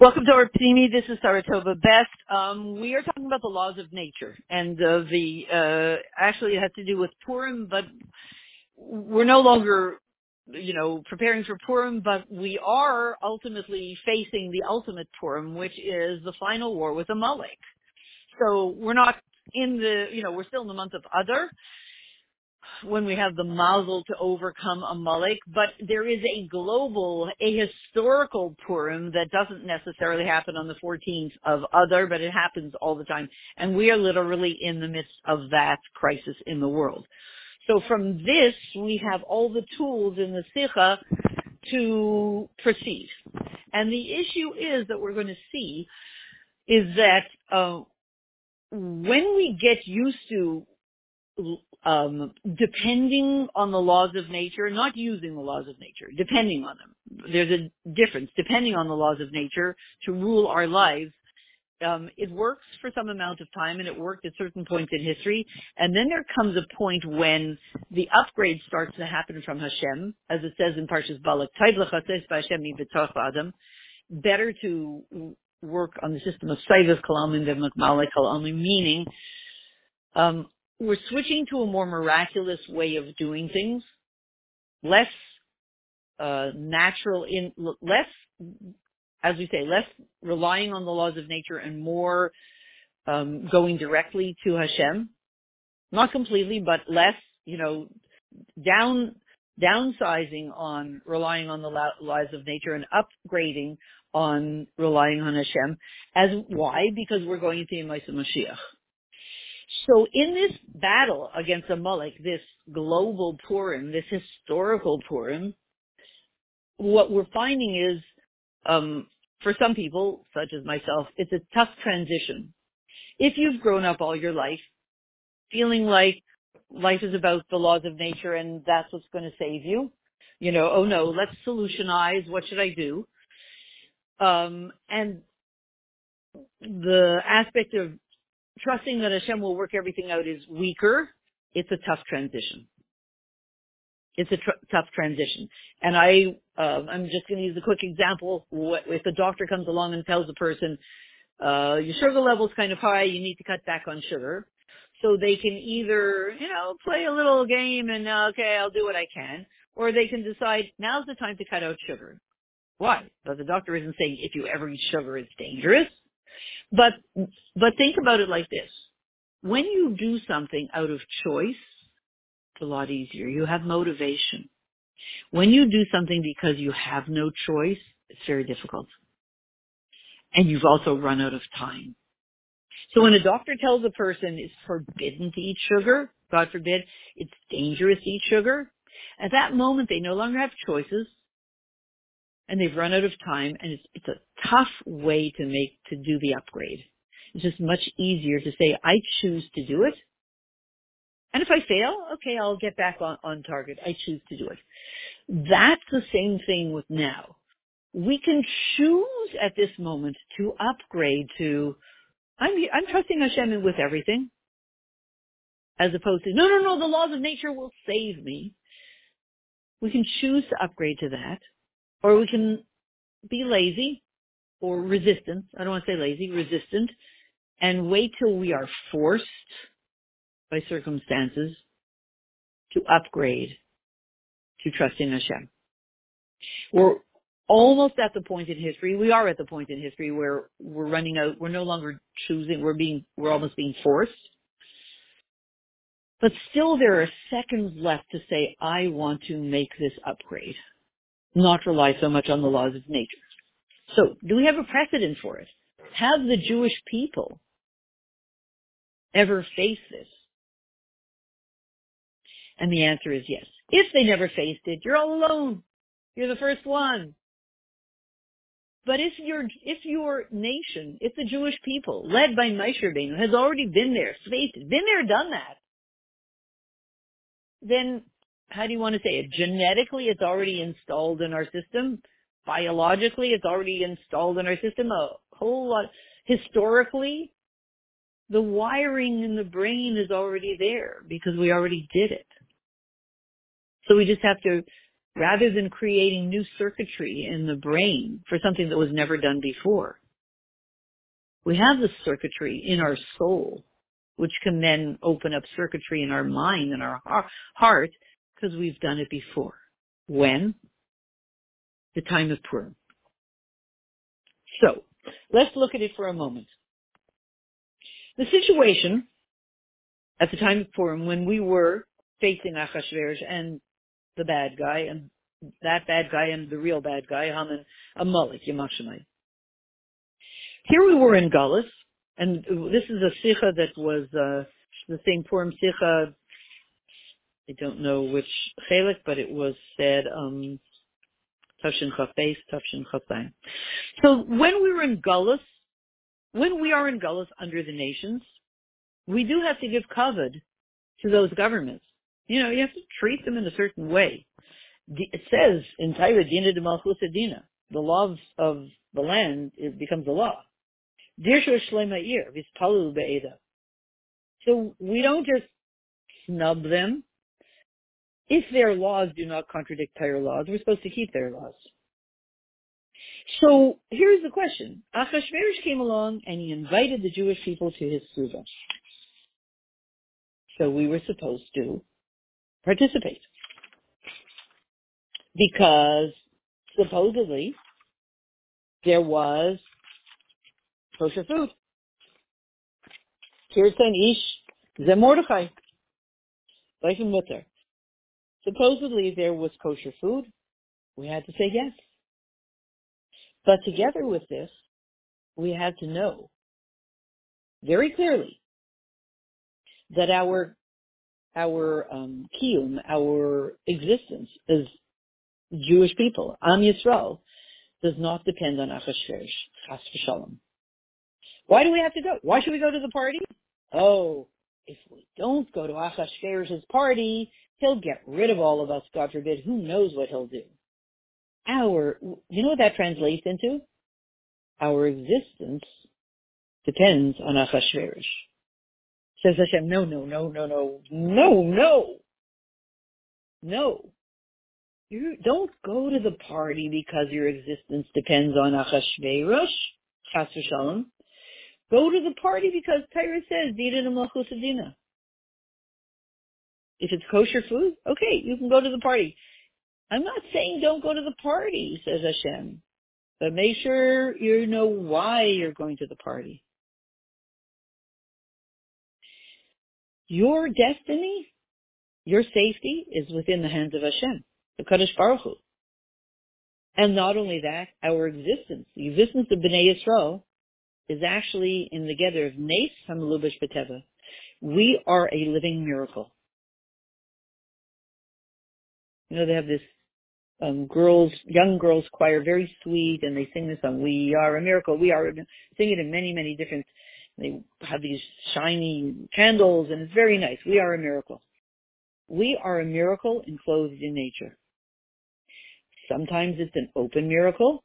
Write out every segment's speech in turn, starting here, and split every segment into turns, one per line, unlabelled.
Welcome to our Pnimi. This is Saratova Best. Um, we are talking about the laws of nature, and uh, the uh, actually it has to do with Purim, but we're no longer, you know, preparing for Purim, but we are ultimately facing the ultimate Purim, which is the final war with Amalek. So we're not in the, you know, we're still in the month of Adar, when we have the mazel to overcome Amalek, but there is a global, a historical Purim that doesn't necessarily happen on the 14th of Adar, but it happens all the time. And we are literally in the midst of that crisis in the world. So from this, we have all the tools in the Sikha to proceed. And the issue is that we're going to see is that uh, when we get used to um, depending on the laws of nature, not using the laws of nature, depending on them. There's a difference, depending on the laws of nature to rule our lives. Um, it works for some amount of time and it worked at certain points in history. And then there comes a point when the upgrade starts to happen from Hashem, as it says in Parshas Balak, Adam, better to work on the system of Saivas Kalamim than Makmalek Kalamim, meaning um, we're switching to a more miraculous way of doing things, less uh, natural in less, as we say, less relying on the laws of nature and more um, going directly to Hashem. Not completely, but less, you know, down downsizing on relying on the laws of nature and upgrading on relying on Hashem. As why? Because we're going into Yemaisa Mashiach. So in this battle against Amalek, this global Purim, this historical Purim, what we're finding is, um, for some people, such as myself, it's a tough transition. If you've grown up all your life feeling like life is about the laws of nature and that's what's going to save you, you know, oh no, let's solutionize. What should I do? Um, and the aspect of trusting that Hashem will work everything out is weaker, it's a tough transition. It's a tr- tough transition. And I, uh, I'm just going to use a quick example. If the doctor comes along and tells a person, uh, your sugar level's kind of high, you need to cut back on sugar. So they can either, you know, play a little game and, uh, okay, I'll do what I can, or they can decide now's the time to cut out sugar. Why? But the doctor isn't saying if you ever eat sugar, it's dangerous. But, but think about it like this. When you do something out of choice, it's a lot easier. You have motivation. When you do something because you have no choice, it's very difficult. And you've also run out of time. So when a doctor tells a person it's forbidden to eat sugar, God forbid, it's dangerous to eat sugar, at that moment they no longer have choices and they've run out of time and it's, it's a tough way to make, to do the upgrade. It's just much easier to say, I choose to do it. And if I fail, okay, I'll get back on, on target. I choose to do it. That's the same thing with now. We can choose at this moment to upgrade to, I'm, I'm trusting Hashem with everything. As opposed to, no, no, no, the laws of nature will save me. We can choose to upgrade to that or we can be lazy or resistant. I don't want to say lazy, resistant, and wait till we are forced by circumstances to upgrade to trust in Hashem. We're almost at the point in history, we are at the point in history where we're running out, we're no longer choosing, we're being, we're almost being forced. But still there are seconds left to say, I want to make this upgrade not rely so much on the laws of nature. So do we have a precedent for it? Have the Jewish people ever faced this? And the answer is yes. If they never faced it, you're all alone. You're the first one. But if your if your nation, if the Jewish people, led by Moshe Rabbeinu, has already been there, faced it, been there, done that, then how do you want to say it? Genetically, it's already installed in our system. Biologically, it's already installed in our system. A whole lot. Historically, the wiring in the brain is already there because we already did it. So we just have to rather than creating new circuitry in the brain for something that was never done before. We have this circuitry in our soul, which can then open up circuitry in our mind and our heart because we've done it before. When? The time of Purim. So, let's look at it for a moment. The situation at the time of Purim when we were facing Achashverosh and the bad guy and that bad guy and the real bad guy, Haman, Amalek, Yamashemai. Here we were in Gullus, and this is a sikha that was uh, the same Purim sikha. I don't know which chelik, but it was said um, Tafshin Chafes, Chafayim. So when we were in Gullus, when we are in Gullus under the nations, we do have to give kavod to those governments. You know, you have to treat them in a certain way. It says in Torah, Dina de Malchus Dina, the law of the land it becomes a law. So we don't just snub them. If their laws do not contradict Torah laws, we're supposed to keep their laws. So here's the question. Achashverosh came along and he invited the Jewish people to his suva. So we were supposed to participate. Because supposedly there was kosher food. Kirtan Ish Zemordechai. Leifen Mutter. Supposedly there was kosher food. We had to say yes. But together with this, we had to know very clearly that our our um, kiyum, our existence as Jewish people, Am Yisrael, does not depend on Achashverosh, Chas v'shalom. Why do we have to go? Why should we go to the party? Oh, if we don't go to Achashverosh's party, he'll get rid of all of us, God forbid. Who knows what he'll do? Our, you know what that translates into? Our existence depends on Achashverosh. Says Hashem, no, no, no, no, no, no, no, no. You don't go to the party because your existence depends on Achashverosh, Chas. Go to the party because Torah says, Dina. If it's kosher food, okay, you can go to the party. I'm not saying don't go to the party, says Hashem. But make sure you know why you're going to the party. Your destiny, your safety is within the hands of Hashem, the Kadosh Baruch Hu. And not only that, our existence, the existence of Bnei Yisrael, is actually in the gather of Nes Hamalubish B'Teva. We are a living miracle. You know, they have this um, girls, young girls choir, very sweet, and they sing this song, We Are a Miracle, We Are, sing it in many, many different, they have these shiny candles, and it's very nice. We are a miracle. We are a miracle enclosed in nature. Sometimes it's an open miracle,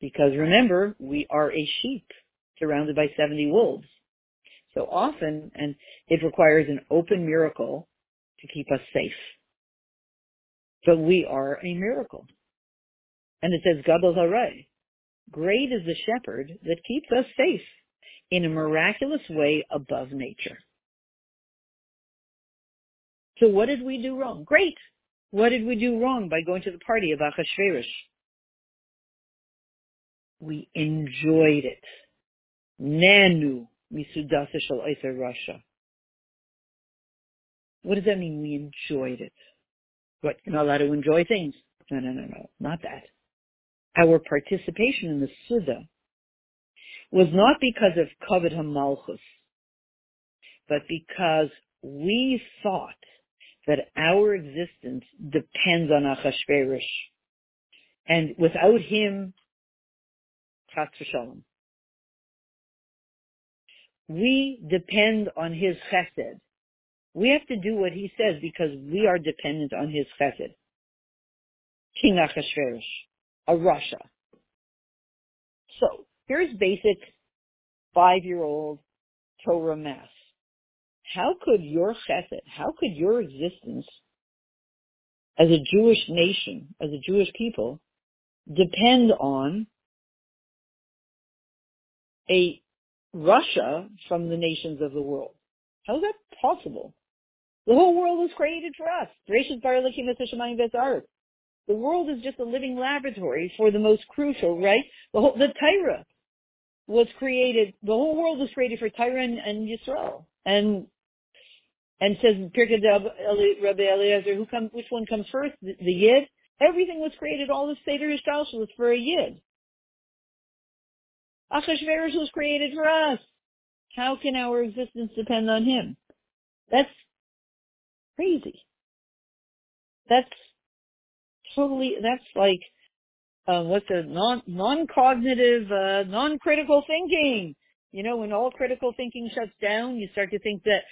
because remember, we are a sheep surrounded by 70 wolves. So often, and it requires an open miracle to keep us safe. But we are a miracle. And it says, Gadol Haray. Great is the shepherd that keeps us safe in a miraculous way above nature. So what did we do wrong? Great. What did we do wrong by going to the party of Achashverosh? We enjoyed it. Nanu misudasa shel Rasha. What does that mean? We enjoyed it. What? You're not allowed to enjoy things. No, no, no, no. Not that. Our participation in the Suda was not because of Kavod HaMalchus, but because we thought that our existence depends on Achashverosh. And without him, Chas v'shalom. We depend on his chesed. We have to do what he says because we are dependent on his chesed. King Achashverosh, a Rasha. So, here's basic five-year-old Torah math. How could your chesed, how could your existence as a Jewish nation, as a Jewish people, depend on a Rasha from the nations of the world. How is that possible? The whole world was created for us. The world is just a living laboratory for the most crucial, right? The whole, the was created, the whole world was created for Torah and, and Yisrael. And, and says Pirkei Rabbi Eliezer, who comes, which one comes first? The, the Yid? Everything was created, all the Seder Yishtal was for a Yid. Achashverosh was created for us. How can our existence depend on him? That's crazy. That's totally, that's like, uh, what's a non, non-cognitive, uh, non-critical thinking. You know, when all critical thinking shuts down, you start to think that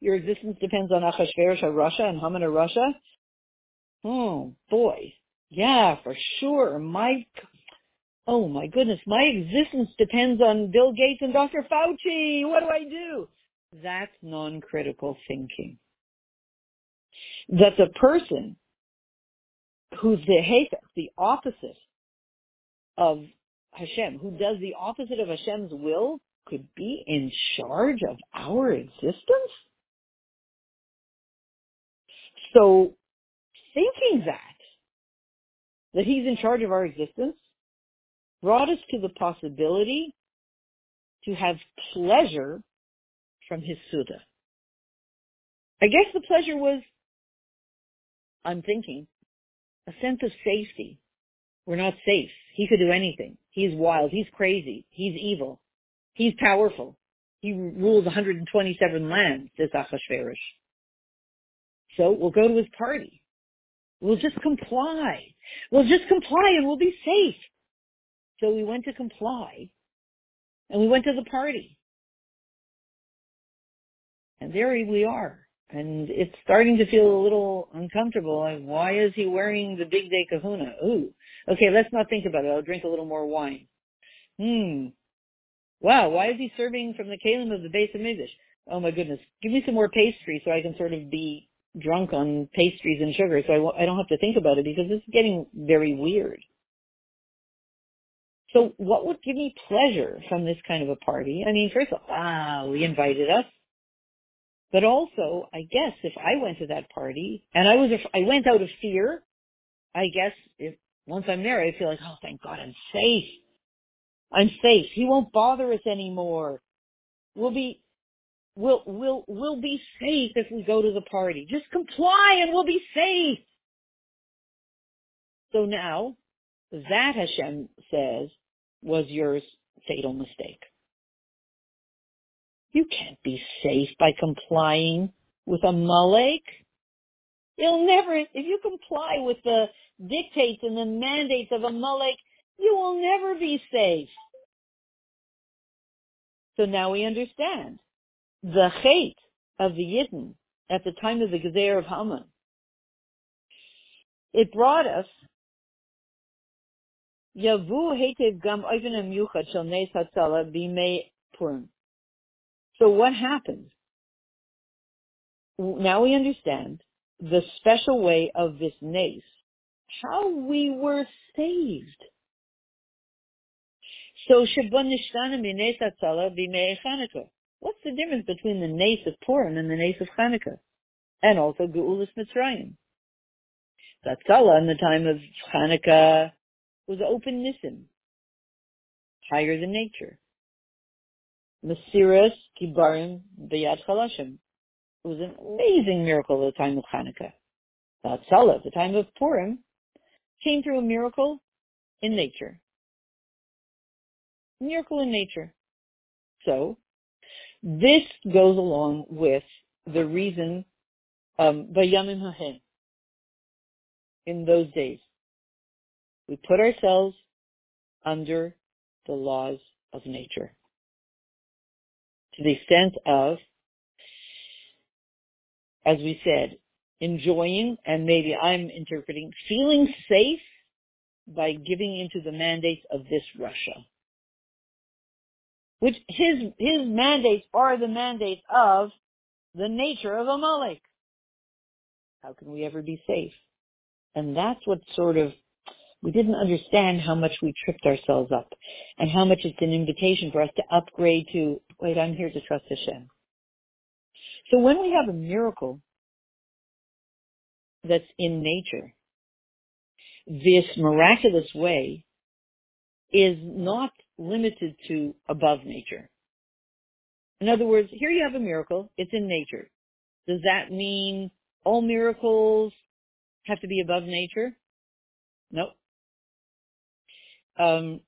your existence depends on Achashverosh or Rasha and Haman or Rasha. Oh boy. Yeah, for sure. My, oh my goodness, my existence depends on Bill Gates and Dr. Fauci. What do I do? That's non-critical thinking. That the person who's the Hafek, the opposite of Hashem, who does the opposite of Hashem's will, could be in charge of our existence? So thinking that, that he's in charge of our existence, brought us to the possibility to have pleasure from his Suda. I guess the pleasure was, I'm thinking, a sense of safety. We're not safe. He could do anything. He's wild. He's crazy. He's evil. He's powerful. He rules 127 lands, this Achashverosh. So we'll go to his party. We'll just comply. We'll just comply and we'll be safe. So we went to comply and we went to the party. And there we are. And it's starting to feel a little uncomfortable. Like, why is he wearing the bigdei kehuna? Ooh. Okay, let's not think about it. I'll drink a little more wine. Hmm. Wow, why is he serving from the kalim of the Beis HaMikdash? Oh my goodness. Give me some more pastry so I can sort of be drunk on pastries and sugar so I w- I don't have to think about it because it's getting very weird. So what would give me pleasure from this kind of a party? I mean, first of all, wow, he invited us. But also, I guess if I went to that party and I was, I went out of fear, I guess if once I'm there, I feel like, oh, thank God I'm safe. I'm safe. He won't bother us anymore. We'll be, we'll, we'll, we'll be safe if we go to the party. Just comply and we'll be safe. So now, that Hashem says was your fatal mistake. You can't be safe by complying with Amalek. You'll never, if you comply with the dictates and the mandates of Amalek, you will never be safe. So now we understand the hate of the Yidden at the time of the Gezer of Haman. It brought us Yavu hetev gam oivenem yuchad shel neis hatzala Purim. So what happened? Now we understand the special way of this nace, how we were saved. So Shabbat Chanukah. What's the difference between the nace of Purim and the nace of Chanukah? And also Geulas Mitzrayim. Zatzala in the time of Chanukah was open nisim, higher than nature. Mesiras Kibarim B'Yad Chalashim. It was an amazing miracle at the time of Hanukkah. Batzala, at the time of Purim, came through a miracle in nature. Miracle in nature. So, this goes along with the reason, um, Vayamim Hahen, in those days. We put ourselves under the laws of nature to the extent of, as we said, enjoying and maybe I'm interpreting feeling safe by giving into the mandates of this Rasha. Which his his mandates are the mandates of the nature of a Amalek. How can we ever be safe And that's what sort of, we didn't understand how much we tripped ourselves up and how much it's an invitation for us to upgrade to, wait, I'm here to trust Hashem. So when we have a miracle that's in nature, this miraculous way is not limited to above nature. In other words, here you have a miracle, it's in nature. Does that mean all miracles have to be above nature? Nope. Um,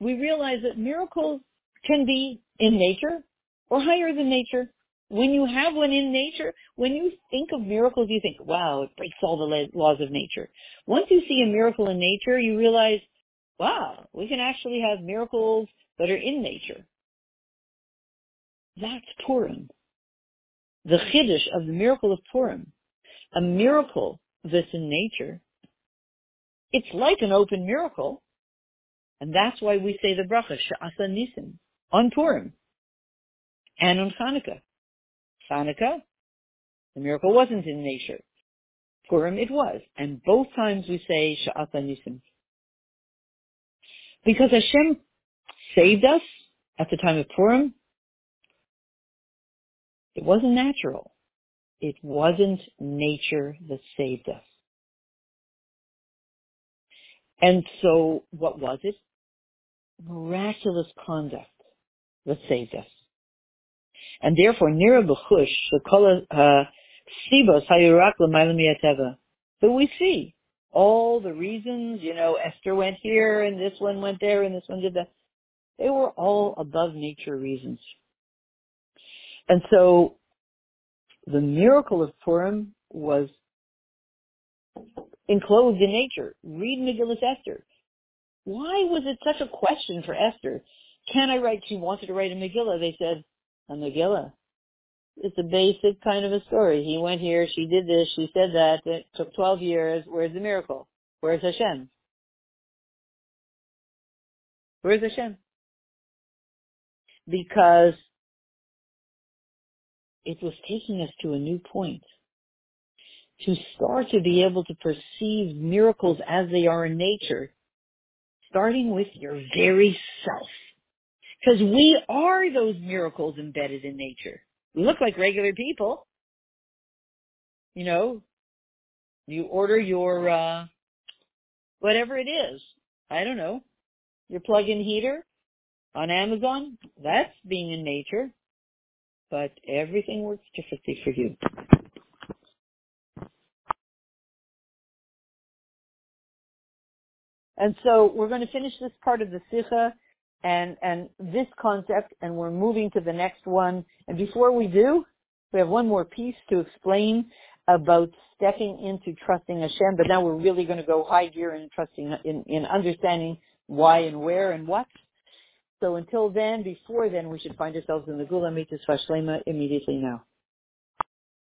we realize that miracles can be in nature or higher than nature. When you have one in nature, when you think of miracles, you think, wow, it breaks all the laws of nature. Once you see a miracle in nature, you realize, wow, we can actually have miracles that are in nature. That's Purim. The chiddush of the miracle of Purim. A miracle that's in nature. It's like an open miracle. And that's why we say the bracha, Sha'asa Nisim, on Purim and on Hanukkah. Hanukkah, the miracle wasn't in nature. Purim, it was. And both times we say Sha'asa Nisim. Because Hashem saved us at the time of Purim, it wasn't natural. It wasn't nature that saved us. And so what was it? Miraculous conduct that saved us. And therefore, Nira B'chush, Shekol Sibos Hayurak L'mayla So we see all the reasons, you know, Esther went here and this one went there and this one did that. They were all above nature reasons. And so the miracle of Purim was enclosed in nature. Read Megillah Esther. Why was it such a question for Esther? Can I write? She wanted to write a Megillah. They said, a Megillah. It's a basic kind of a story. He went here, she did this, she said that. It took 12 years. Where's the miracle? Where's Hashem? Where's Hashem? Because it was taking us to a new point. To start to be able to perceive miracles as they are in nature, starting with your very self. Because we are those miracles embedded in nature. We look like regular people. You know, you order your, uh, whatever it is. I don't know. Your plug-in heater on Amazon. That's being in nature but everything works differently for you. And so we're going to finish this part of the Sikha and, and this concept, and we're moving to the next one. And before we do, we have one more piece to explain about stepping into trusting Hashem, but now we're really going to go high gear in trusting, in, in understanding why and where and what. So until then, before then, we should find ourselves in the Gula Mitzvah Shlema immediately now.